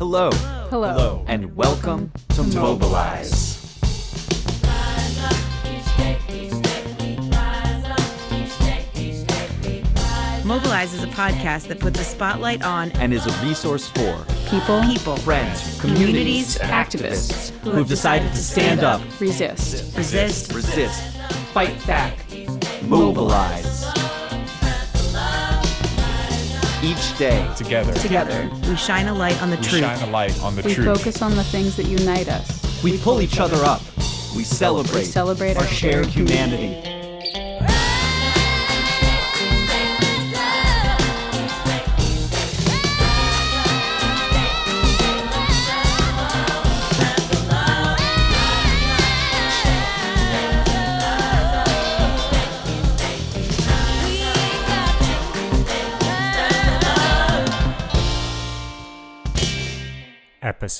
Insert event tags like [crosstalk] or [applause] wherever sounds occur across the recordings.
Hello. Hello. Hello. And welcome to Mobilize. Mobilize is a podcast that puts a spotlight on And is a resource for People, people, friends, communities, activists, who've decided to stand up, resist. resist, resist, fight back, mobilize. Each day, Together, Together, we shine a light on the we truth. shine a light on the we truth. focus on the things that unite us. we pull each other up. We celebrate, We celebrate our our shared shared humanity.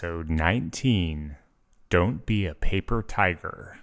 Episode 19 Don't Be a Paper Tiger.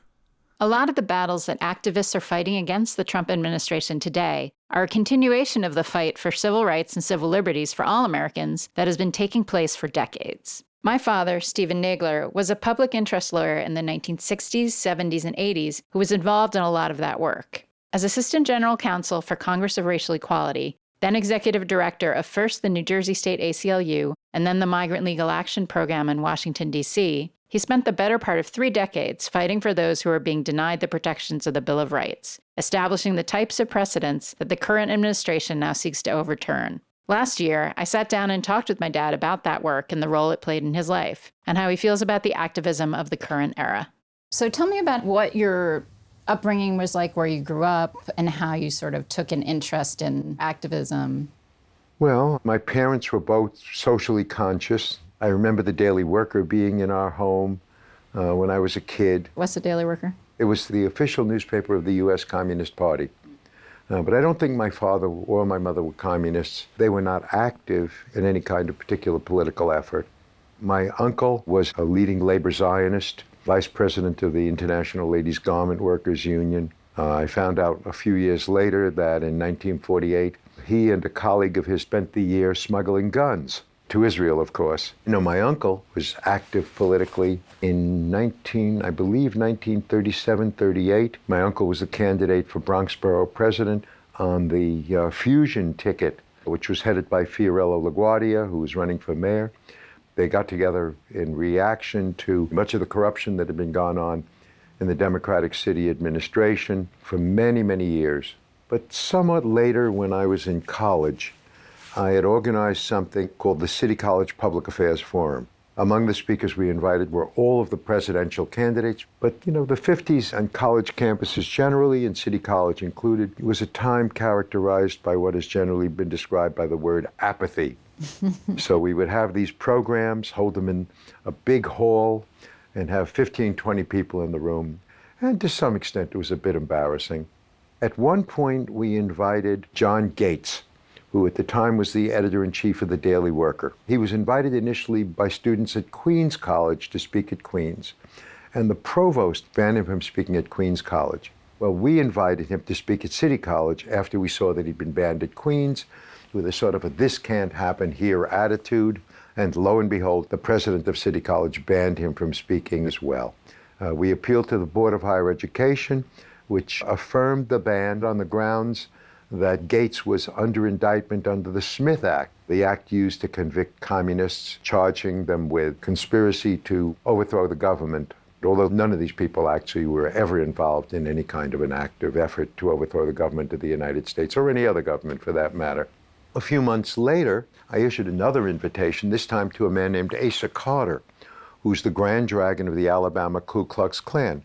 A lot of the battles that activists are fighting against the Trump administration today are a continuation of the fight for civil rights and civil liberties for all Americans that has been taking place for decades. My father, Stephen Nagler, was a public interest lawyer in the 1960s, 70s, and 80s who was involved in a lot of that work. As Assistant General Counsel for Congress of Racial Equality, then Executive Director of first the New Jersey State ACLU and then the Migrant Legal Action Program in Washington, D.C., he spent the better part of three decades fighting for those who are being denied the protections of the Bill of Rights, establishing the types of precedents that the current administration now seeks to overturn. Last year, I sat down and talked with my dad about that work and the role it played in his life, and how he feels about the activism of the current era. So tell me about what your upbringing was like, where you grew up, and how you sort of took an interest in activism. Well, my parents were both socially conscious. I remember the Daily Worker being in our home uh, when I was a kid. What's the Daily Worker? It was the official newspaper of the U.S. Communist Party. Uh, but I don't think my father or my mother were communists. They were not active in any kind of particular political effort. My uncle was a leading labor Zionist, vice president of the International Ladies Garment Workers Union. Uh, I found out a few years later that in 1948, he and a colleague of his spent the year smuggling guns to Israel, of course. You know, my uncle was active politically in 19, I believe, 1937, 38. My uncle was the candidate for Bronx Borough president on the uh, Fusion ticket, which was headed by Fiorello LaGuardia, who was running for mayor. They got together in reaction to much of the corruption that had been gone on in the Democratic City administration for many, many years. But somewhat later, when I was in college, I had organized something called the City College Public Affairs Forum. Among the speakers we invited were all of the presidential candidates, but you know, the 50s on college campuses generally, and City College included, was a time characterized by what has generally been described by the word apathy. [laughs] so we would have these programs, hold them in a big hall, and have 15, 20 people in the room. And to some extent, it was a bit embarrassing. At one point, we invited John Gates, who at the time was the editor in chief of the Daily Worker. He was invited initially by students at Queens College to speak at Queens, and the provost banned him from speaking at Queens College. Well, we invited him to speak at City College after we saw that he'd been banned at Queens with a sort of a this can't happen here attitude. And lo and behold, the president of City College banned him from speaking as well. Uh, we appealed to the Board of Higher Education, which affirmed the ban on the grounds that Gates was under indictment under the Smith Act, the act used to convict communists, charging them with conspiracy to overthrow the government. Although none of these people actually were ever involved in any kind of an active effort to overthrow the government of the United States or any other government for that matter. A few months later, I issued another invitation, this time to a man named Asa Carter, who's the grand dragon of the Alabama Ku Klux Klan.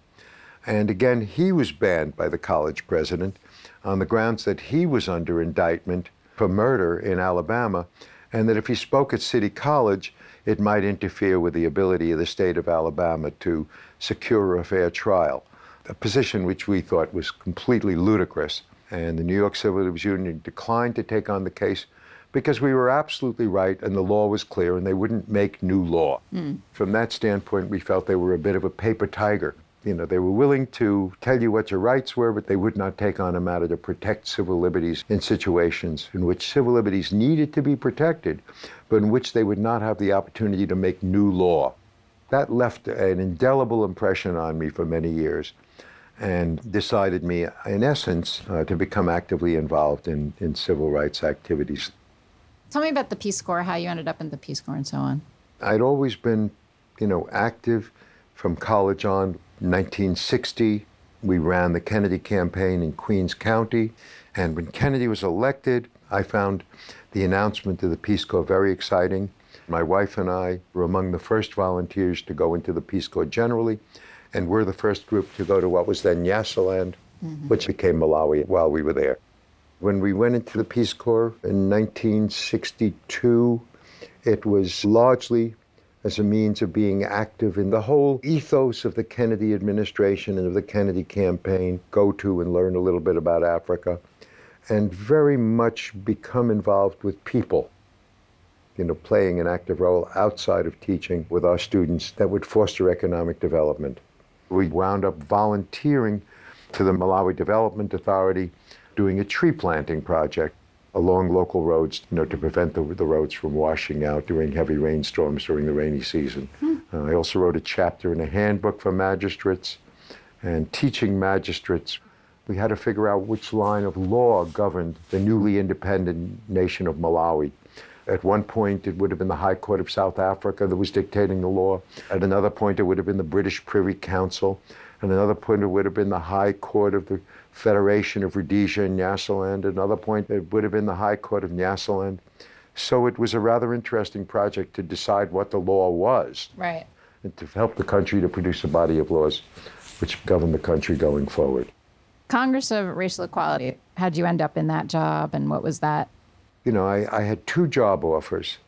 And again, he was banned by the college president on the grounds that he was under indictment for murder in Alabama, and that if he spoke at City College, it might interfere with the ability of the state of Alabama to secure a fair trial, a position which we thought was completely ludicrous. And the New York Civil Liberties Union declined to take on the case because we were absolutely right and the law was clear and they wouldn't make new law. Hmm. From that standpoint, we felt they were a bit of a paper tiger. You know, they were willing to tell you what your rights were, but they would not take on a matter to protect civil liberties in situations in which civil liberties needed to be protected, but in which they would not have the opportunity to make new law. That left an indelible impression on me for many years and decided me, in essence, uh, to become actively involved in, in civil rights activities. Tell me about the Peace Corps, how you ended up in the Peace Corps, and so on. I'd always been, you know, active from college on. 1960, we ran the Kennedy campaign in Queens County. And when Kennedy was elected, I found the announcement of the Peace Corps very exciting. My wife and I were among the first volunteers to go into the Peace Corps generally, and we're the first group to go to what was then Nyasaland, mm-hmm. which became Malawi while we were there. When we went into the Peace Corps in 1962, it was largely as a means of being active in the whole ethos of the Kennedy administration and of the Kennedy campaign go to and learn a little bit about Africa, and very much become involved with people. You know, playing an active role outside of teaching with our students that would foster economic development. We wound up volunteering to the Malawi Development Authority doing a tree planting project along local roads, you know, to prevent the, the roads from washing out during heavy rainstorms during the rainy season. Hmm. Uh, I also wrote a chapter in a handbook for magistrates and teaching magistrates. We had to figure out which line of law governed the newly independent nation of Malawi. At one point, it would have been the High Court of South Africa that was dictating the law. At another point, it would have been the British Privy Council. At another point, it would have been the High Court of the Federation of Rhodesia and Nyasaland. At Another point, it would have been the High Court of Nyasaland. So it was a rather interesting project to decide what the law was. Right. And to help the country to produce a body of laws which govern the country going forward. Congress of Racial Equality, how'd you end up in that job and what was that? You know, I, I had two job offers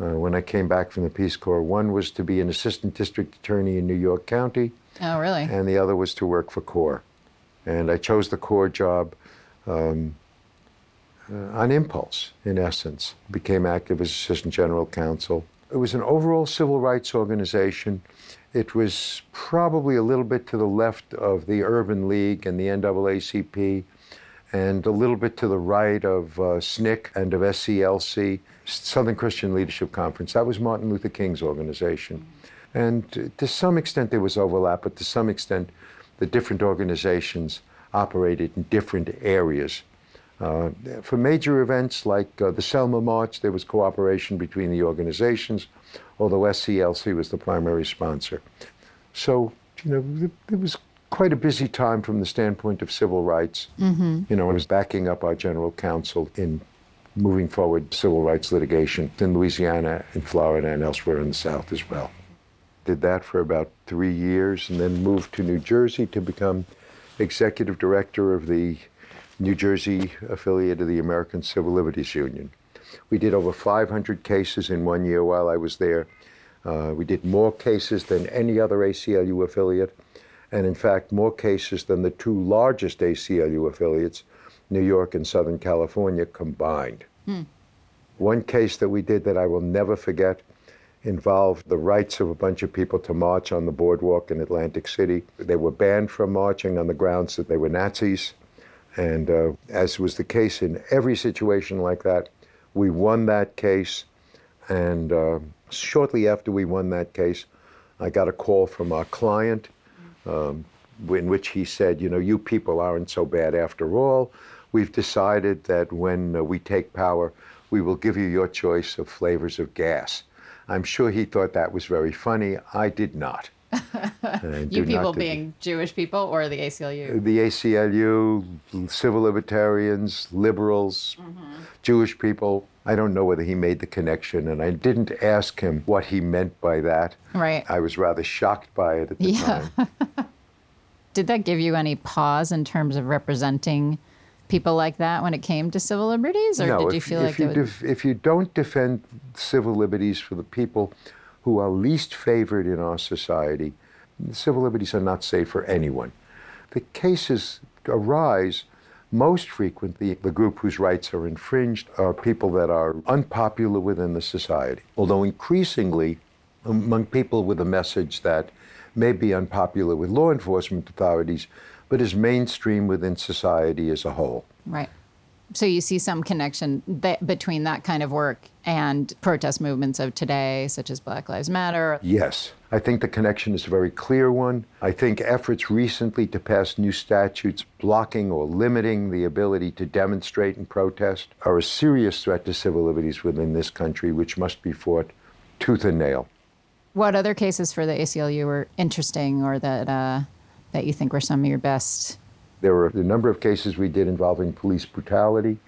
uh, when I came back from the Peace Corps. One was to be an assistant district attorney in New York County. Oh, really? And the other was to work for CORE. And I chose the CORE job um, uh, on impulse, in essence. Became active as Assistant General Counsel. It was an overall civil rights organization. It was probably a little bit to the left of the Urban League and the NAACP, and a little bit to the right of uh, SNCC and of SCLC, Southern Christian Leadership Conference. That was Martin Luther King's organization. And to some extent there was overlap, but to some extent the different organizations operated in different areas. Uh, for major events like uh, the Selma March, there was cooperation between the organizations, although SCLC was the primary sponsor. So, you know, it was quite a busy time from the standpoint of civil rights. Mm-hmm. You know, I was backing up our general counsel in moving forward civil rights litigation in Louisiana, in Florida, and elsewhere in the South as well. Did that for about three years and then moved to New Jersey to become executive director of the New Jersey affiliate of the American Civil Liberties Union. We did over 500 cases in one year while I was there. Uh, we did more cases than any other ACLU affiliate, and in fact, more cases than the two largest ACLU affiliates, New York and Southern California combined. Hmm. One case that we did that I will never forget involved the rights of a bunch of people to march on the boardwalk in Atlantic City. They were banned from marching on the grounds that they were Nazis. And uh, as was the case in every situation like that, we won that case. And uh, shortly after we won that case, I got a call from our client um, in which he said, You know, you people aren't so bad after all. We've decided that when uh, we take power, we will give you your choice of flavors of gas. I'm sure he thought that was very funny. I did not. [laughs] you people being Jewish people or the ACLU? The ACLU, civil libertarians, liberals, mm-hmm. Jewish people. I don't know whether he made the connection, and I didn't ask him what he meant by that. Right. I was rather shocked by it at the yeah. time. [laughs] Did that give you any pause in terms of representing people like that when it came to civil liberties, or no, did you if, feel if like you would... def- if you don't defend civil liberties for the people who are least favored in our society, civil liberties are not safe for anyone. The cases arise most frequently, the group whose rights are infringed are people that are unpopular within the society. Although increasingly, among people with a message that may be unpopular with law enforcement authorities, but is mainstream within society as a whole. Right. So you see some connection that, between that kind of work and protest movements of today, such as Black Lives Matter. Yes, I think the connection is a very clear one. I think efforts recently to pass new statutes blocking or limiting the ability to demonstrate and protest are a serious threat to civil liberties within this country, which must be fought tooth and nail. What other cases for the ACLU were interesting or that, uh, that you think were some of your best? There were a number of cases we did involving police brutality.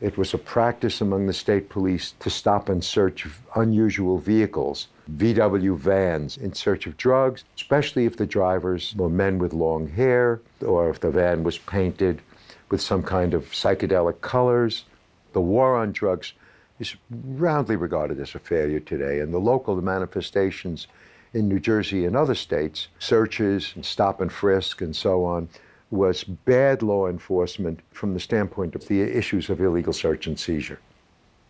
It was a practice among the state police to stop and search unusual vehicles, VW vans, in search of drugs, especially if the drivers were men with long hair or if the van was painted with some kind of psychedelic colors. The war on drugs is roundly regarded as a failure today, and the local manifestations in New Jersey and other states, searches and stop and frisk and so on, was bad law enforcement from the standpoint of the issues of illegal search and seizure.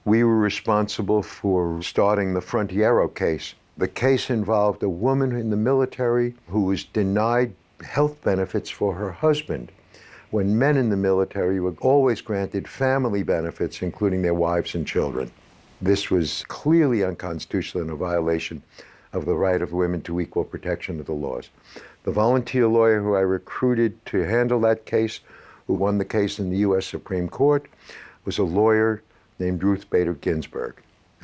We were responsible for starting the Frontiero case. The case involved a woman in the military who was denied health benefits for her husband when men in the military were always granted family benefits, including their wives and children. This was clearly unconstitutional and a violation of the right of women to equal protection of the laws. The volunteer lawyer who I recruited to handle that case, who won the case in the U.S. Supreme Court, was a lawyer named Ruth Bader Ginsburg.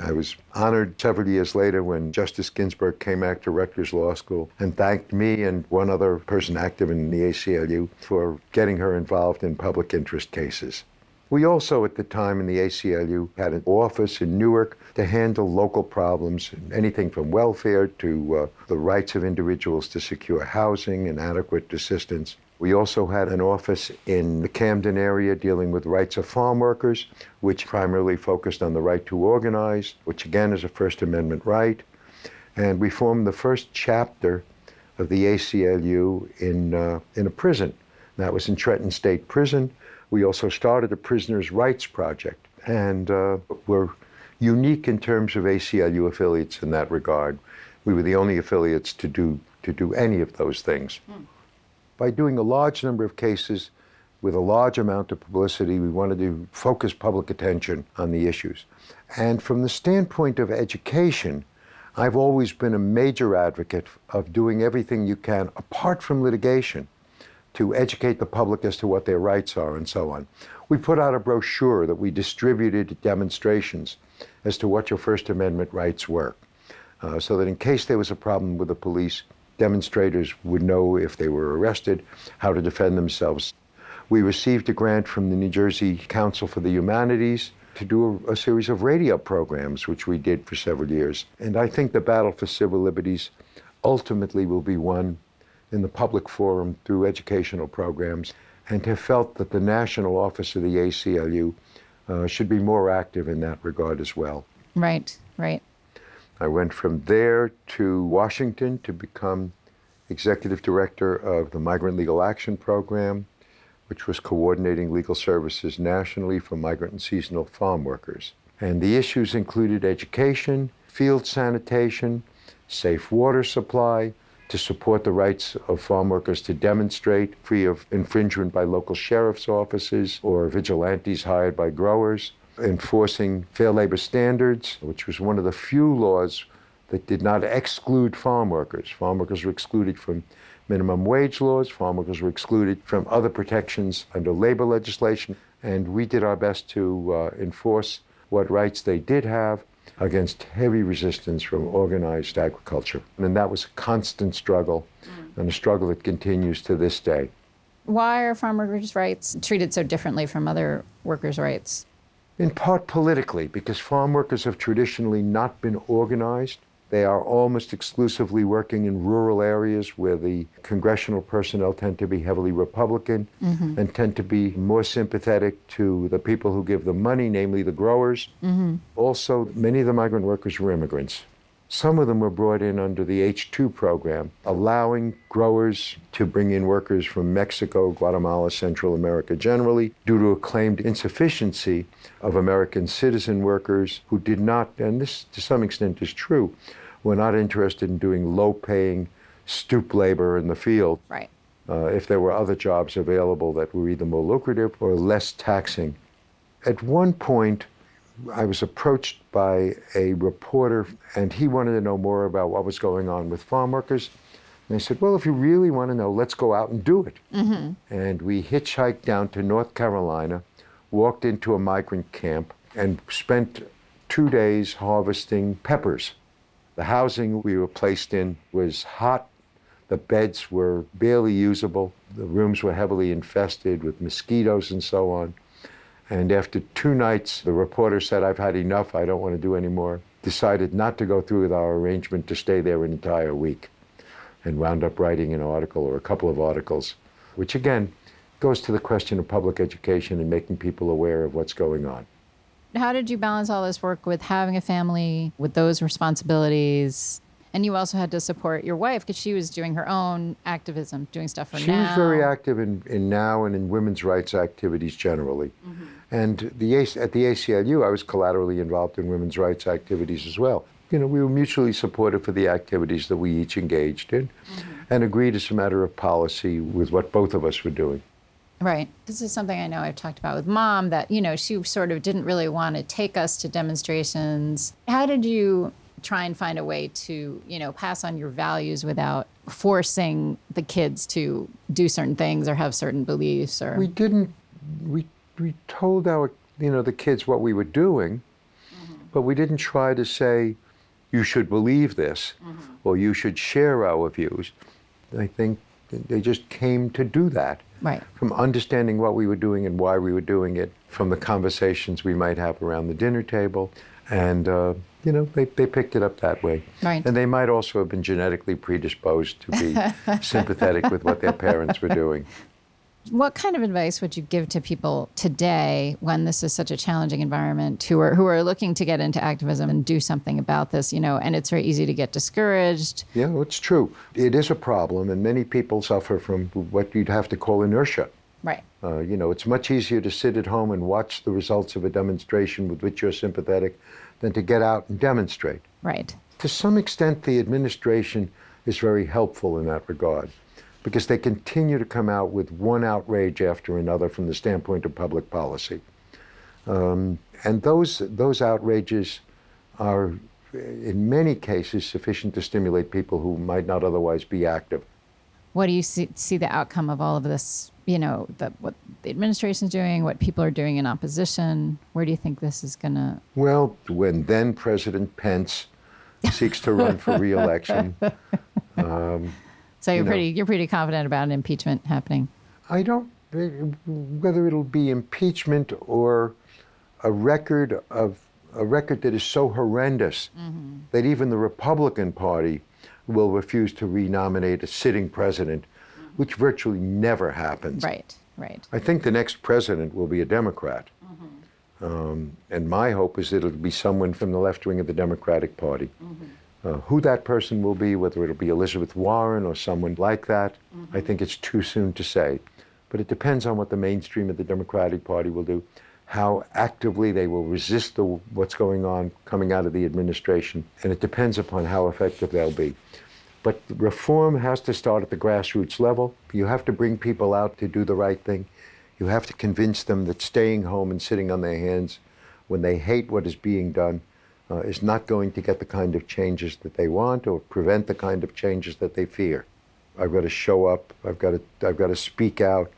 I was honored several years later when Justice Ginsburg came back to Rutgers Law School and thanked me and one other person active in the ACLU for getting her involved in public interest cases. We also, at the time in the ACLU, had an office in Newark to handle local problems, anything from welfare to uh, the rights of individuals to secure housing and adequate assistance. We also had an office in the Camden area dealing with rights of farm workers, which primarily focused on the right to organize, which again is a First Amendment right. And we formed the first chapter of the ACLU in, uh, in a prison. That was in Trenton State Prison. We also started a prisoners' rights project, and uh, we're unique in terms of ACLU affiliates in that regard. We were the only affiliates to do to do any of those things. Mm. By doing a large number of cases with a large amount of publicity, we wanted to focus public attention on the issues. And from the standpoint of education, I've always been a major advocate of doing everything you can apart from litigation to educate the public as to what their rights are and so on. We put out a brochure that we distributed demonstrations as to what your First Amendment rights were, uh, so that in case there was a problem with the police, demonstrators would know if they were arrested, how to defend themselves. We received a grant from the New Jersey Council for the Humanities to do a, a series of radio programs, which we did for several years. And I think the battle for civil liberties ultimately will be won in the public forum through educational programs and have felt that the national office of the ACLU uh, should be more active in that regard as well. Right, right. I went from there to Washington to become executive director of the Migrant Legal Action Program, which was coordinating legal services nationally for migrant and seasonal farm workers. And the issues included education, field sanitation, safe water supply, to support the rights of farm workers to demonstrate free of infringement by local sheriff's offices or vigilantes hired by growers, enforcing fair labor standards, which was one of the few laws that did not exclude farm workers. Farm workers were excluded from minimum wage laws, farm workers were excluded from other protections under labor legislation, and we did our best to uh, enforce what rights they did have against heavy resistance from organized agriculture. And that was a constant struggle, mm. and a struggle that continues to this day. Why are farm workers' rights treated so differently from other workers' rights? In part politically, because farm workers have traditionally not been organized. They are almost exclusively working in rural areas where the congressional personnel tend to be heavily Republican mm-hmm. and tend to be more sympathetic to the people who give them money, namely the growers. Mm-hmm. Also, many of the migrant workers were immigrants. Some of them were brought in under the H2 program, allowing growers to bring in workers from Mexico, Guatemala, Central America generally, due to a claimed insufficiency of American citizen workers who did not, and this to some extent is true, were not interested in doing low paying stoop labor in the field. Right. Uh, if there were other jobs available that were either more lucrative or less taxing. At one point, I was approached by a reporter, and he wanted to know more about what was going on with farm workers. And I said, Well, if you really want to know, let's go out and do it. And we hitchhiked down to North Carolina, walked into a migrant camp, and spent two days harvesting peppers. The housing we were placed in was hot. The beds were barely usable. The rooms were heavily infested with mosquitoes and so on. And after two nights, the reporter said, I've had enough, I don't want to do any more. Decided not to go through with our arrangement to stay there an entire week. And wound up writing an article or a couple of articles, which again goes to the question of public education and making people aware of what's going on. How did you balance all this work with having a family, with those responsibilities? And you also had to support your wife because she was doing her own activism, doing stuff for She NOW. was very active in, in NOW and in women's rights activities generally. Mm-hmm. And the, at the ACLU, I was collaterally involved in women's rights activities as well. You know, we were mutually supportive for the activities that we each engaged in mm-hmm. and agreed as a matter of policy with what both of us were doing. Right. This is something I know I've talked about with mom that, you know, she sort of didn't really want to take us to demonstrations. How did you try and find a way to, you know, pass on your values without forcing the kids to do certain things or have certain beliefs or We didn't, we, we told our, you know, the kids what we were doing, mm-hmm. but we didn't try to say, you should believe this mm-hmm. or you should share our views. I think they just came to do that. Right. From understanding what we were doing and why we were doing it, from the conversations we might have around the dinner table. And, uh, you know, they, they picked it up that way. Right. And they might also have been genetically predisposed to be [laughs] sympathetic with what their parents were doing. What kind of advice would you give to people today when this is such a challenging environment who are who are looking to get into activism and do something about this, you know, and it's very easy to get discouraged. Yeah, well, it's true. It is a problem, and many people suffer from what you'd have to call inertia. Right. Uh, you know, it's much easier to sit at home and watch the results of a demonstration with which you're sympathetic than to get out and demonstrate. Right. To some extent, the administration is very helpful in that regard because they continue to come out with one outrage after another from the standpoint of public policy. Um, and those, those outrages are, in many cases, sufficient to stimulate people who might not otherwise be active. What do you see, see the outcome of all of this, you know, the, what the administration's doing, what people are doing in opposition? Where do you think this is going to Well, when then President Pence seeks to run for [laughs] reelection, So you're know. pretty you're pretty confident about an impeachment happening. I don't, whether it'll be impeachment or a record of a record that is so horrendous mm-hmm. that even the Republican Party will refuse to renominate a sitting president, which virtually never happens. Right. Right. I think the next president will be a Democrat. Mm-hmm. Um, and my hope is that it'll be someone from the left wing of the Democratic Party. Mm-hmm. Uh, who that person will be, whether it'll be Elizabeth Warren or someone like that, I think it's too soon to say. But it depends on what the mainstream of the Democratic Party will do, how actively they will resist the, what's going on coming out of the administration, and it depends upon how effective they'll be. But reform has to start at the grassroots level. You have to bring people out to do the right thing. You have to convince them that staying home and sitting on their hands when they hate what is being done uh, is not going to get the kind of changes that they want or prevent the kind of changes that they fear. I've got to show up. I've got to, I've got to speak out.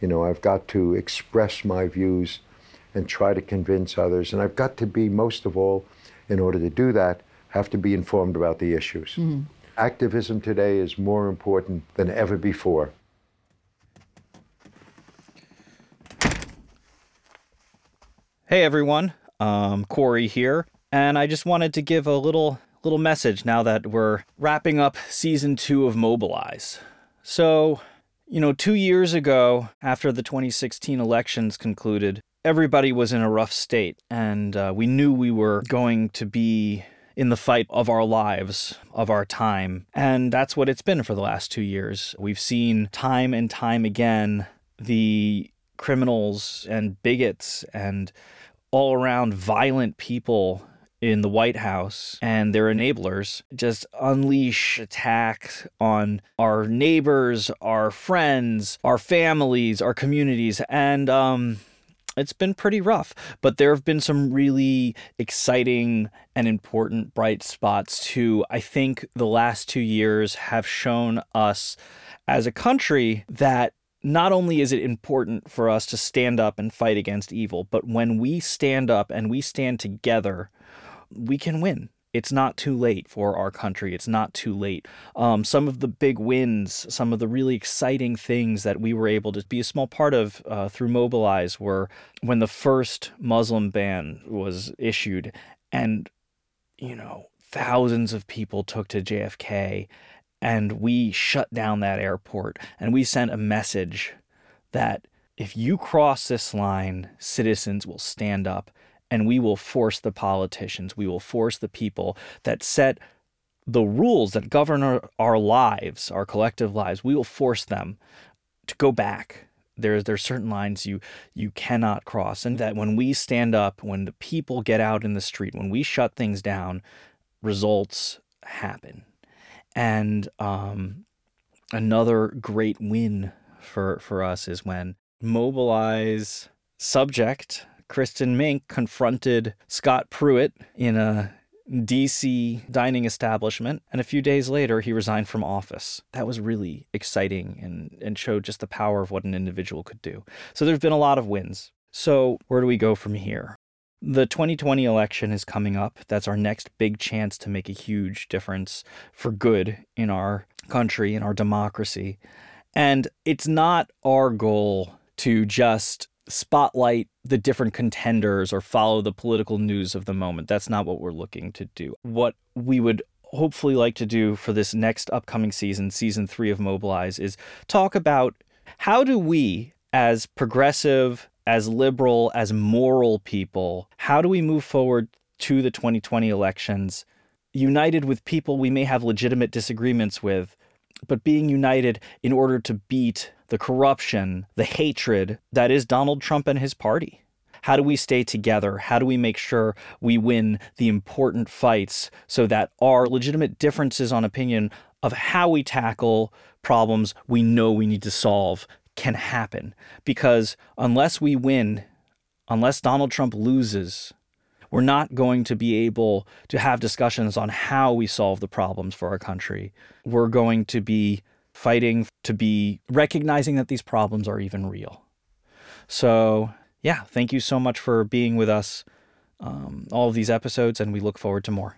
You know, I've got to express my views and try to convince others. And I've got to be, most of all, in order to do that, have to be informed about the issues. Activism today is more important than ever before. Hey everyone, um, Corey here, and I just wanted to give a little little message now that we're wrapping up season two of Mobilize. So, you know, two years ago, after the 2016 elections concluded, everybody was in a rough state, and uh, we knew we were going to be in the fight of our lives, of our time. And that's what it's been for the last two years. We've seen time and time again the criminals and bigots and all around violent people in the White House and their enablers just unleash attacks on our neighbors, our friends, our families, our communities, and um, it's been pretty rough. But there have been some really exciting and important bright spots too. I think the last two years have shown us as a country that not only is it important for us to stand up and fight against evil, but when we stand up and we stand together, we can win. It's not too late for our country. It's not too late. Um, some of the big wins, some of the really exciting things that we were able to be a small part of uh, through Mobilize were when the first Muslim ban was issued, and you know thousands of people took to JFK and we shut down that airport and we sent a message that if you cross this line, citizens will stand up and we will force the politicians, we will force the people that set the rules that govern our, our lives, our collective lives, we will force them to go back. There's there's certain lines you you cannot cross, and that when we stand up, when the people get out in the street, when we shut things down, results happen. And um, another great win for for us is when Mobilize subject Kristin Mink confronted Scott Pruitt in a DC dining establishment, and a few days later, he resigned from office. That was really exciting and, and showed just the power of what an individual could do. So, there's been a lot of wins. So, where do we go from here? The 2020 election is coming up. That's our next big chance to make a huge difference for good in our country, in our democracy. And it's not our goal to just spotlight the different contenders or follow the political news of the moment. That's not what we're looking to do. What we would hopefully like to do for this next upcoming season, season three of Mobilize, is talk about how do we, as progressive, as liberal, as moral people, how do we move forward to the 2020 elections united with people we may have legitimate disagreements with, but being united in order to beat the corruption, the hatred that is Donald Trump and his party? How do we stay together? How do we make sure we win the important fights so that our legitimate differences on opinion of how we tackle problems we know we need to solve can happen. Because unless we win, unless Donald Trump loses, we're not going to be able to have discussions on how we solve the problems for our country. We're going to be fighting to be recognizing that these problems are even real. So, yeah, thank you so much for being with us um, all of these episodes, and we look forward to more.